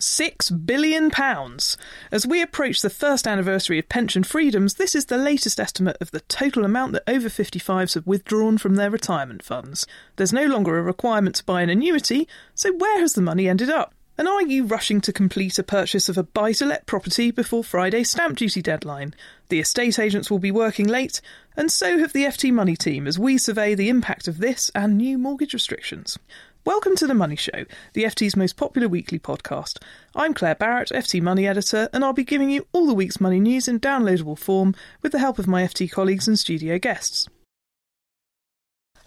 Six billion pounds. As we approach the first anniversary of pension freedoms, this is the latest estimate of the total amount that over 55s have withdrawn from their retirement funds. There's no longer a requirement to buy an annuity, so where has the money ended up? And are you rushing to complete a purchase of a buy to let property before Friday's stamp duty deadline? The estate agents will be working late, and so have the FT Money team as we survey the impact of this and new mortgage restrictions. Welcome to The Money Show, the FT's most popular weekly podcast. I'm Claire Barrett, FT Money Editor, and I'll be giving you all the week's money news in downloadable form with the help of my FT colleagues and studio guests.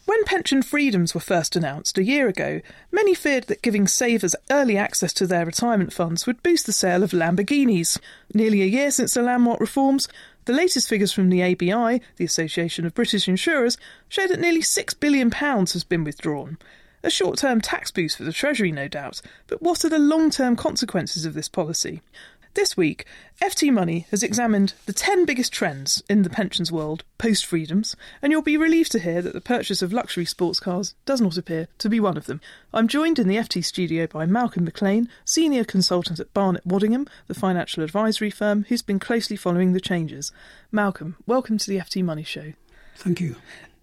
When pension freedoms were first announced a year ago, many feared that giving savers early access to their retirement funds would boost the sale of Lamborghinis. Nearly a year since the Landmark reforms, the latest figures from the ABI, the Association of British Insurers, show that nearly £6 billion has been withdrawn. A short term tax boost for the Treasury, no doubt, but what are the long term consequences of this policy? This week, FT Money has examined the 10 biggest trends in the pensions world post freedoms, and you'll be relieved to hear that the purchase of luxury sports cars does not appear to be one of them. I'm joined in the FT studio by Malcolm McLean, senior consultant at Barnett Waddingham, the financial advisory firm who's been closely following the changes. Malcolm, welcome to the FT Money Show. Thank you.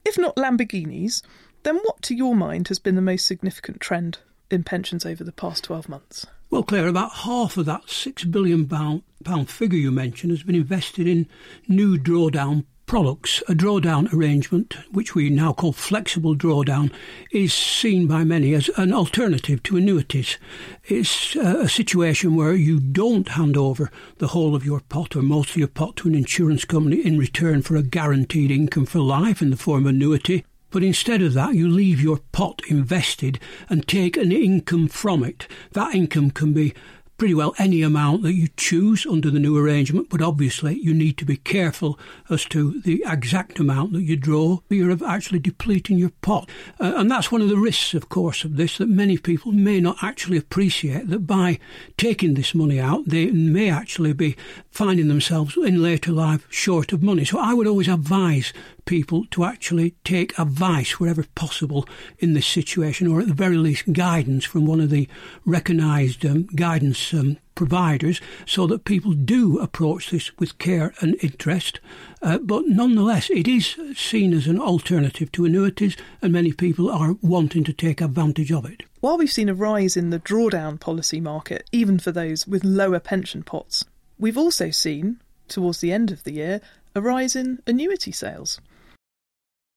If not Lamborghinis, then what, to your mind, has been the most significant trend in pensions over the past 12 months? Well, Claire, about half of that £6 billion pound figure you mentioned has been invested in new drawdown products. A drawdown arrangement, which we now call flexible drawdown, is seen by many as an alternative to annuities. It's uh, a situation where you don't hand over the whole of your pot or most of your pot to an insurance company in return for a guaranteed income for life in the form of annuity. But instead of that, you leave your pot invested and take an income from it. That income can be pretty well any amount that you choose under the new arrangement, but obviously you need to be careful as to the exact amount that you draw. You're actually depleting your pot. Uh, and that's one of the risks, of course, of this that many people may not actually appreciate that by taking this money out, they may actually be finding themselves in later life short of money. So I would always advise people to actually take advice wherever possible in this situation, or at the very least guidance from one of the recognised um, guidance um, providers, so that people do approach this with care and interest. Uh, but nonetheless, it is seen as an alternative to annuities, and many people are wanting to take advantage of it. While we've seen a rise in the drawdown policy market, even for those with lower pension pots, we've also seen, towards the end of the year, a rise in annuity sales.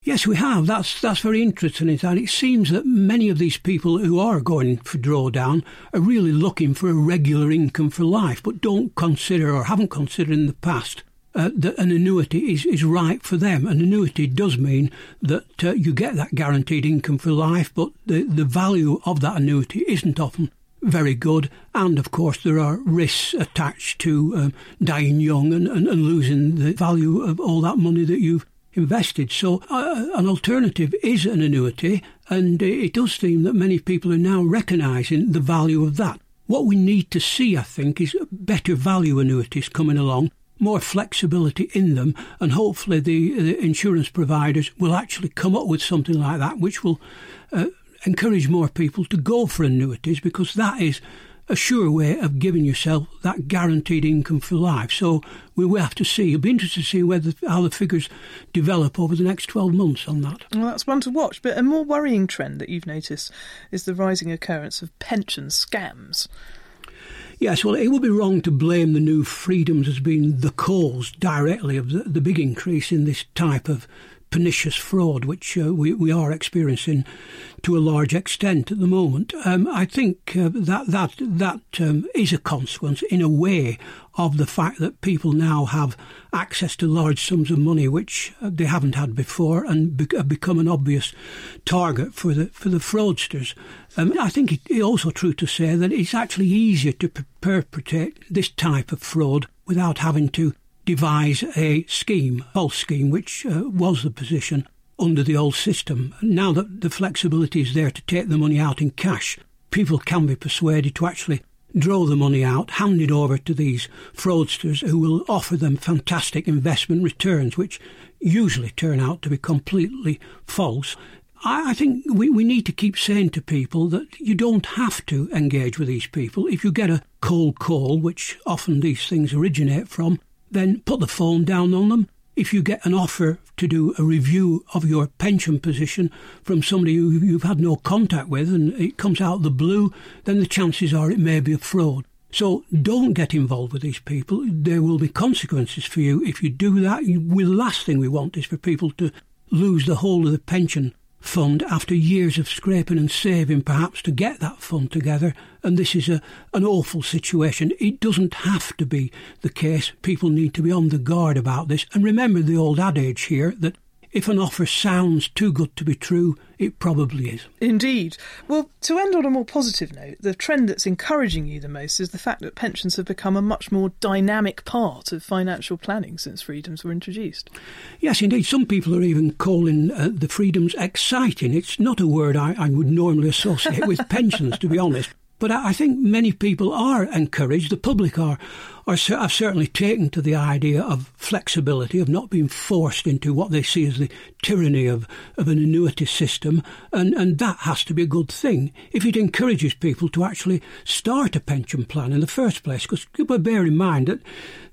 Yes, we have. That's that's very interesting. And it seems that many of these people who are going for drawdown are really looking for a regular income for life, but don't consider or haven't considered in the past uh, that an annuity is, is right for them. An annuity does mean that uh, you get that guaranteed income for life, but the, the value of that annuity isn't often very good. And of course, there are risks attached to um, dying young and, and, and, losing the value of all that money that you've invested. So uh, an alternative is an annuity, and it does seem that many people are now recognising the value of that. What we need to see, I think, is better value annuities coming along, more flexibility in them, and hopefully the, the insurance providers will actually come up with something like that, which will uh, encourage more people to go for annuities because that is a sure way of giving yourself that guaranteed income for life. So we will have to see. It'll be interesting to see whether how the figures develop over the next 12 months on that. Well, that's one to watch. But a more worrying trend that you've noticed is the rising occurrence of pension scams. Yes, well, it would be wrong to blame the new freedoms as being the cause directly of the, the big increase in this type of pernicious fraud, which uh, we, we are experiencing to a large extent at the moment. Um, I think uh, that that that um, is a consequence, in a way, of the fact that people now have access to large sums of money which uh, they haven't had before, and be- have become an obvious target for the for the fraudsters. Um, I think it's also true to say that it's actually easier to perpetrate this type of fraud without having to devise a scheme, false scheme, which uh, was the position under the old system. Now that the flexibility is there to take the money out in cash, people can be persuaded to actually draw the money out, hand it over to these fraudsters who will offer them fantastic investment returns, which usually turn out to be completely false. I, think we, we need to keep saying to people that you don't have to engage with these people. If you get a cold call, which often these things originate from, then put the phone down on them. If you get an offer to do a review of your pension position from somebody who you've had no contact with and it comes out of the blue, then the chances are it may be a fraud. So don't get involved with these people. There will be consequences for you if you do that. The last thing we want is for people to lose the whole of the pension fund after years of scraping and saving perhaps to get that fund together. And this is a an awful situation. It doesn't have to be the case. People need to be on the guard about this. And remember the old adage here that if an offer sounds too good to be true, it probably is. Indeed. Well, to end on a more positive note, the trend that's encouraging you the most is the fact that pensions have become a much more dynamic part of financial planning since freedoms were introduced. Yes, indeed. Some people are even calling uh, the freedoms exciting. It's not a word I, I would normally associate with pensions, to be honest. But I think many people are encouraged, the public are, are have certainly taken to the idea of flexibility, of not being forced into what they see as the tyranny of, of an annuity system, and, and that has to be a good thing if it encourages people to actually start a pension plan in the first place. Because bear in mind that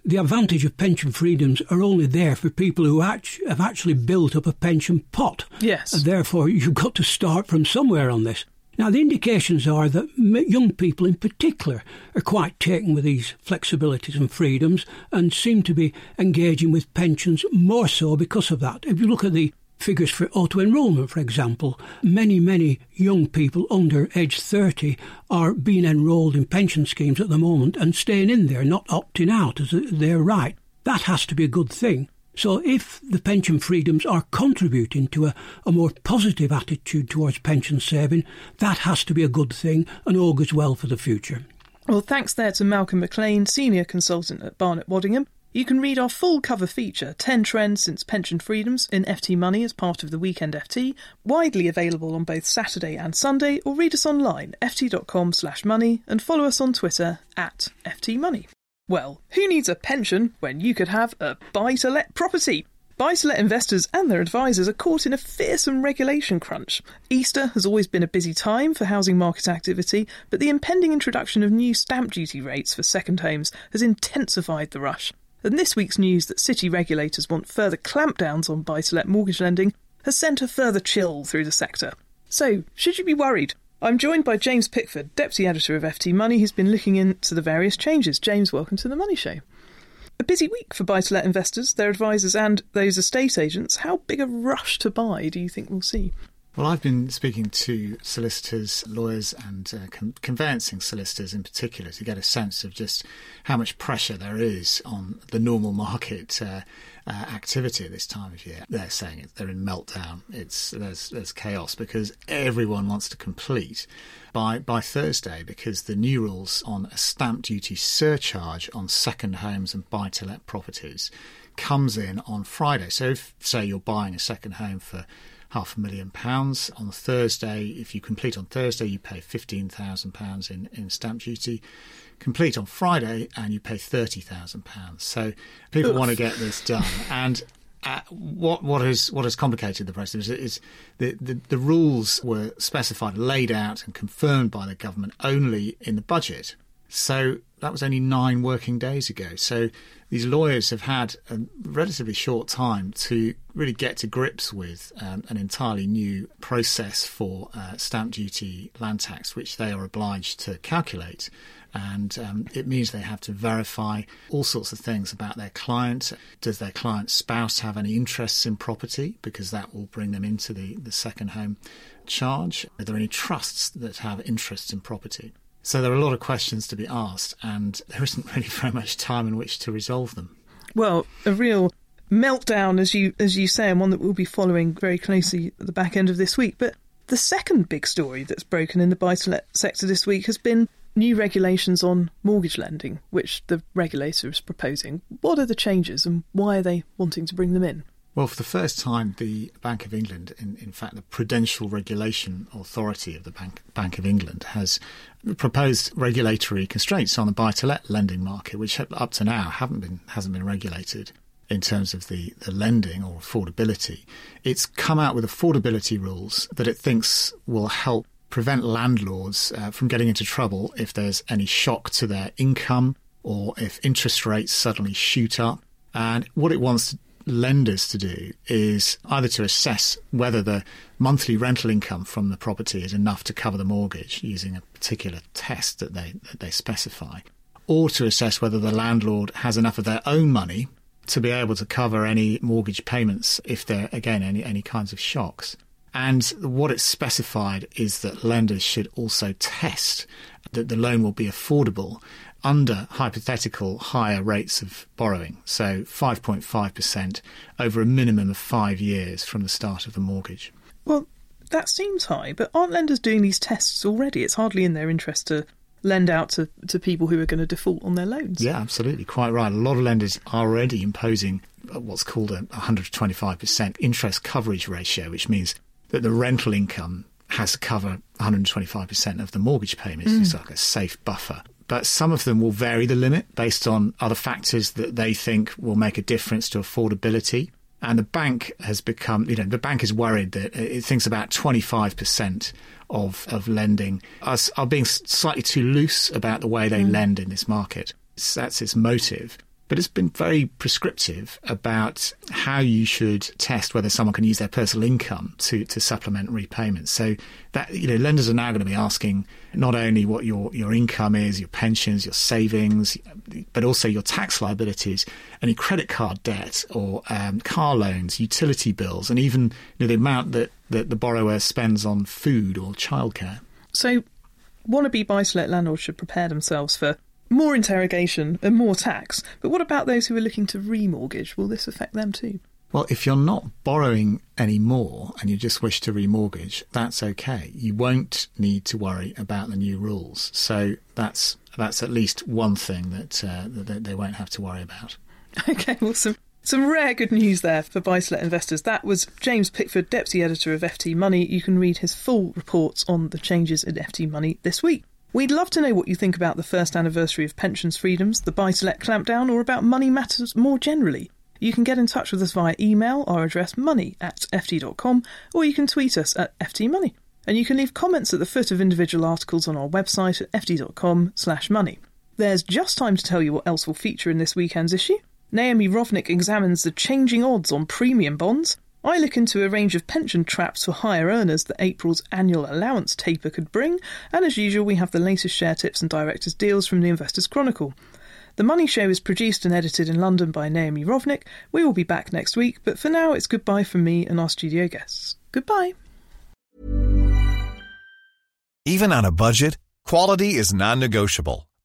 the advantage of pension freedoms are only there for people who act, have actually built up a pension pot. Yes. And therefore, you've got to start from somewhere on this. Now, the indications are that young people in particular are quite taken with these flexibilities and freedoms and seem to be engaging with pensions more so because of that. If you look at the figures for auto enrolment, for example, many, many young people under age 30 are being enrolled in pension schemes at the moment and staying in there, not opting out as their right. That has to be a good thing. So if the pension freedoms are contributing to a, a more positive attitude towards pension saving, that has to be a good thing and augurs well for the future. Well, thanks there to Malcolm McLean, Senior Consultant at Barnett Waddingham. You can read our full cover feature, 10 Trends Since Pension Freedoms, in FT Money as part of the Weekend FT, widely available on both Saturday and Sunday, or read us online, ft.com slash money, and follow us on Twitter at FT Money. Well, who needs a pension when you could have a buy to let property? Buy to let investors and their advisors are caught in a fearsome regulation crunch. Easter has always been a busy time for housing market activity, but the impending introduction of new stamp duty rates for second homes has intensified the rush. And this week's news that city regulators want further clampdowns on buy to let mortgage lending has sent a further chill through the sector. So, should you be worried? I'm joined by James Pickford, Deputy Editor of FT Money, who's been looking into the various changes. James, welcome to the Money Show. A busy week for buy to let investors, their advisors, and those estate agents. How big a rush to buy do you think we'll see? Well, I've been speaking to solicitors, lawyers, and uh, con- conveyancing solicitors in particular to get a sense of just how much pressure there is on the normal market uh, uh, activity at this time of year. They're saying it, they're in meltdown. It's there's there's chaos because everyone wants to complete by by Thursday because the new rules on a stamp duty surcharge on second homes and buy to let properties comes in on Friday. So if say you're buying a second home for half a million pounds. On Thursday, if you complete on Thursday, you pay £15,000 in, in stamp duty. Complete on Friday, and you pay £30,000. So people Oof. want to get this done. And uh, what what has what has complicated the process is, is the, the, the rules were specified, laid out, and confirmed by the government only in the budget. So that was only nine working days ago. So these lawyers have had a relatively short time to really get to grips with um, an entirely new process for uh, stamp duty land tax, which they are obliged to calculate. And um, it means they have to verify all sorts of things about their client. Does their client's spouse have any interests in property? Because that will bring them into the, the second home charge. Are there any trusts that have interests in property? So there are a lot of questions to be asked, and there isn't really very much time in which to resolve them. Well, a real meltdown, as you as you say, and one that we'll be following very closely at the back end of this week. But the second big story that's broken in the buy-to-let sector this week has been new regulations on mortgage lending, which the regulator is proposing. What are the changes, and why are they wanting to bring them in? Well, for the first time, the Bank of England, in, in fact, the Prudential Regulation Authority of the Bank, Bank of England, has proposed regulatory constraints on the buy-to-let lending market, which up to now haven't been hasn't been regulated in terms of the, the lending or affordability. It's come out with affordability rules that it thinks will help prevent landlords uh, from getting into trouble if there's any shock to their income or if interest rates suddenly shoot up. And what it wants lenders to do is either to assess whether the monthly rental income from the property is enough to cover the mortgage using a particular test that they that they specify, or to assess whether the landlord has enough of their own money to be able to cover any mortgage payments if there again any any kinds of shocks. And what it's specified is that lenders should also test that the loan will be affordable under hypothetical higher rates of borrowing, so 5.5% over a minimum of five years from the start of the mortgage. Well, that seems high, but aren't lenders doing these tests already? It's hardly in their interest to lend out to, to people who are going to default on their loans. Yeah, absolutely. Quite right. A lot of lenders are already imposing what's called a 125% interest coverage ratio, which means that the rental income has to cover 125% of the mortgage payments. Mm. It's like a safe buffer but some of them will vary the limit based on other factors that they think will make a difference to affordability. And the bank has become, you know, the bank is worried that it thinks about 25% of, of lending are, are being slightly too loose about the way they mm. lend in this market. That's its motive but it's been very prescriptive about how you should test whether someone can use their personal income to, to supplement repayments. So that you know, lenders are now going to be asking not only what your, your income is, your pensions, your savings, but also your tax liabilities, any credit card debt or um, car loans, utility bills, and even you know, the amount that, that the borrower spends on food or childcare. So wannabe buy-to-let landlords should prepare themselves for more interrogation and more tax. But what about those who are looking to remortgage? Will this affect them too? Well, if you're not borrowing any more and you just wish to remortgage, that's okay. You won't need to worry about the new rules. So that's that's at least one thing that, uh, that they won't have to worry about. Okay, well, some, some rare good news there for buy to let investors. That was James Pickford, Deputy Editor of FT Money. You can read his full reports on the changes in FT Money this week. We'd love to know what you think about the first anniversary of pensions freedoms, the buy to let clampdown, or about money matters more generally. You can get in touch with us via email, our address money at ft.com, or you can tweet us at ftmoney. And you can leave comments at the foot of individual articles on our website at ft.com slash money. There's just time to tell you what else will feature in this weekend's issue. Naomi Rovnick examines the changing odds on premium bonds. I look into a range of pension traps for higher earners that April's annual allowance taper could bring, and as usual, we have the latest share tips and directors' deals from the Investors Chronicle. The Money Show is produced and edited in London by Naomi Rovnick. We will be back next week, but for now, it's goodbye from me and our studio guests. Goodbye. Even on a budget, quality is non negotiable.